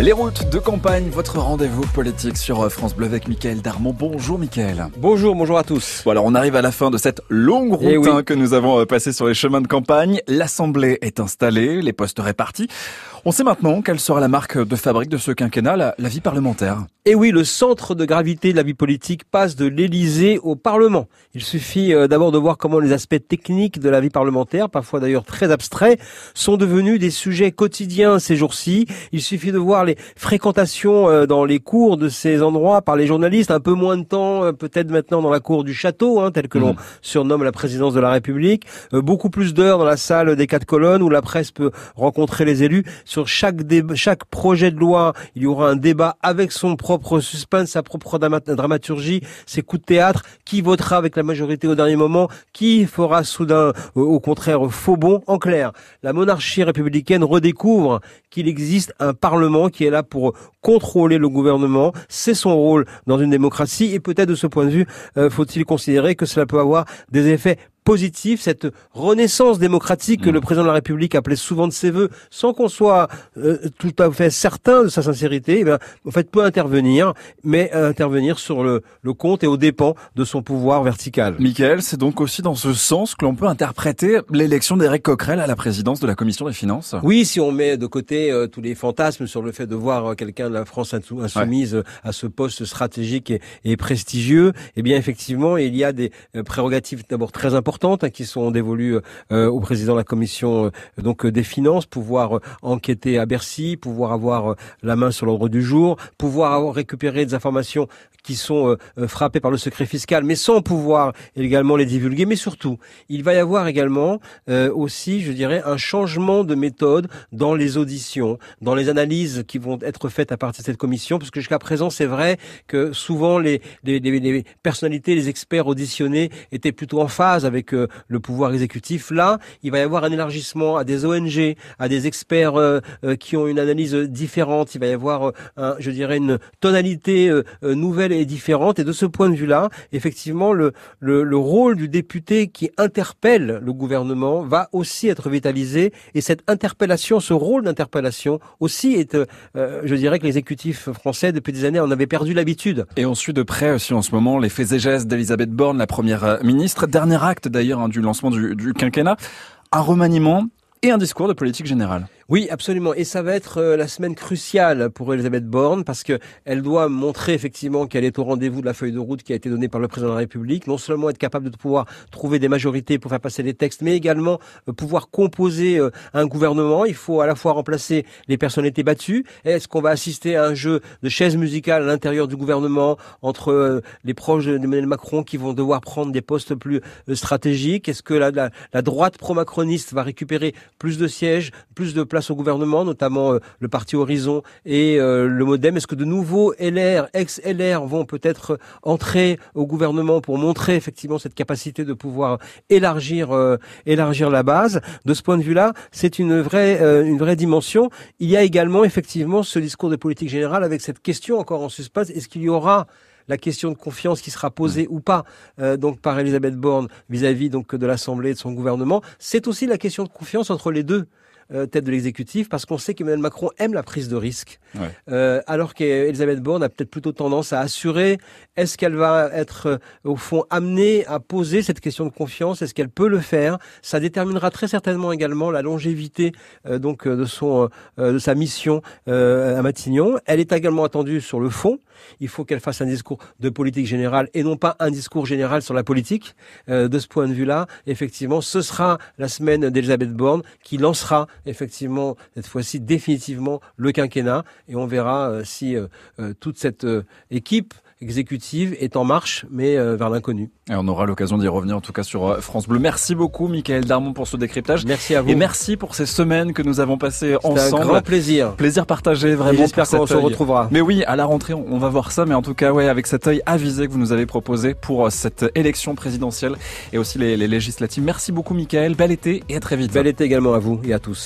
Les routes de campagne, votre rendez-vous politique sur France Bleu avec Mickaël Darmon. Bonjour Mickaël. Bonjour, bonjour à tous. Bon alors on arrive à la fin de cette longue route Eh oui. hein, que nous avons euh, passée sur les chemins de campagne. L'Assemblée est installée, les postes répartis. On sait maintenant quelle sera la marque de fabrique de ce quinquennat, la, la vie parlementaire. Et oui, le centre de gravité de la vie politique passe de l'Élysée au Parlement. Il suffit euh, d'abord de voir comment les aspects techniques de la vie parlementaire, parfois d'ailleurs très abstraits, sont devenus des sujets quotidiens ces jours-ci. Il suffit de voir les fréquentations euh, dans les cours de ces endroits par les journalistes, un peu moins de temps euh, peut-être maintenant dans la cour du château, hein, tel que l'on Mhm. surnomme la présidence de la République, Euh, beaucoup plus d'heures dans la salle des quatre colonnes où la presse peut rencontrer les élus. Sur chaque déb- chaque projet de loi, il y aura un débat avec son propre suspense, sa propre drama- dramaturgie, ses coups de théâtre, qui votera avec la majorité au dernier moment, qui fera soudain euh, au contraire faux bond? En clair, la monarchie républicaine redécouvre qu'il existe un parlement qui est là pour contrôler le gouvernement. C'est son rôle dans une démocratie et peut-être de ce point de vue, euh, faut-il considérer que cela peut avoir des effets positifs, cette renaissance démocratique que Mm. le président de la République appelait souvent de ses voeux, sans qu'on soit euh, tout à fait certain de sa sincérité, eh bien, en fait, peut intervenir, mais euh, intervenir sur le, le compte et aux dépens de son pouvoir vertical. Mickaël, c'est donc aussi dans ce sens que l'on peut interpréter l'élection d'Éric Coquerel à la présidence de la Commission des Finances? Oui, si on met de côté euh, tous les fantasmes sur le fait de voir euh, quelqu'un de la France insou- insoumise euh, à ce poste stratégique et, et prestigieux, eh bien effectivement, il y a des prérogatives d'abord très importantes hein, qui sont dévolues euh, au président de la commission euh, donc euh, des finances, pouvoir enquêter à Bercy, pouvoir avoir la main sur l'ordre du jour, pouvoir récupéré des informations qui sont frappées par le secret fiscal, mais sans pouvoir également les divulguer. Mais surtout, il va y avoir également aussi, je dirais, un changement de méthode dans les auditions, dans les analyses qui vont être faites à partir de cette commission, parce que jusqu'à présent, c'est vrai que souvent les- les personnalités, les experts auditionnés étaient plutôt en phase avec euh, le pouvoir exécutif. Là, il va y avoir un élargissement à des ONG, à des experts euh, euh, qui ont une analyse différente. Il va y avoir, euh, un, je dirais, une tonalité euh, nouvelle et différente. Et de ce point de vue-là, effectivement, le, le, le rôle du député qui interpelle le gouvernement va aussi être vitalisé. Et cette interpellation, ce rôle d'interpellation aussi est, euh, je dirais que l'exécutif français, depuis des années, en avait perdu l'habitude. Et on suit de près aussi en ce moment les faits et gestes d'Elisabeth Borne, la première ministre. Dernier acte d'ailleurs hein, du lancement du, du quinquennat, un remaniement et un discours de politique générale. Oui, absolument. Et ça va être euh, la semaine cruciale pour Elisabeth Borne parce que elle doit montrer effectivement qu'elle est au rendez-vous de la feuille de route qui a été donnée par le président de la République. Non seulement être capable de pouvoir trouver des majorités pour faire passer les textes, mais également euh, pouvoir composer euh, un gouvernement. Il faut à la fois remplacer les personnalités battues. Est-ce qu'on va assister à un jeu de chaises musicales à l'intérieur du gouvernement entre les proches d'Emmanuel Macron qui vont devoir prendre des postes plus stratégiques? Est-ce que la, la, droite pro-macroniste va récupérer plus de sièges, plus de au gouvernement, notamment euh, le parti Horizon et euh, le MoDem Est-ce que de nouveaux LR, ex-LR vont peut-être entrer au gouvernement pour montrer effectivement cette capacité de pouvoir élargir, euh, élargir la base? De ce point de vue-là, c'est une vraie, une vraie dimension. Il y a également effectivement ce discours de politique générale avec cette question encore en suspens. Est-ce qu'il y aura la question de confiance qui sera posée ou pas donc par Elisabeth Borne vis-à-vis donc de l'Assemblée et de son gouvernement, c'est aussi la question de confiance entre les deux euh, têtes de l'exécutif parce qu'on sait qu'Emmanuel Macron aime la prise de risque, Ouais. euh, alors qu'Elisabeth Borne a peut-être plutôt tendance à assurer. Est-ce qu'elle va être euh, au fond amenée à poser cette question de confiance? Est-ce qu'elle peut le faire? Ça déterminera très certainement également la longévité euh, donc euh, de son euh, de sa mission euh, à Matignon. Elle est également attendue sur le fond. Il faut qu'elle fasse un discours de politique générale et non pas un discours général sur la politique. Euh, de ce point de vue-là, effectivement, ce sera la semaine d'Elisabeth Borne qui lancera effectivement cette fois-ci définitivement le quinquennat et on verra euh, si euh, euh, toute cette euh, équipe exécutive est en marche, mais euh, vers l'inconnu. Et on aura l'occasion d'y revenir en tout cas sur France Bleu. Merci beaucoup Michael Darmon pour ce décryptage. Merci à vous. Et merci pour ces semaines que nous avons passées C'était un ensemble. grand plaisir. Plaisir partagé vraiment. J'espère qu'on se retrouvera. Mais oui, à la rentrée, on va voir ça. Mais en tout cas, ouais, avec cet œil avisé que vous nous avez proposé pour cette élection présidentielle et aussi les, les législatives. Merci beaucoup, Michael. Bel été et à très vite. Bel été également à vous et à tous.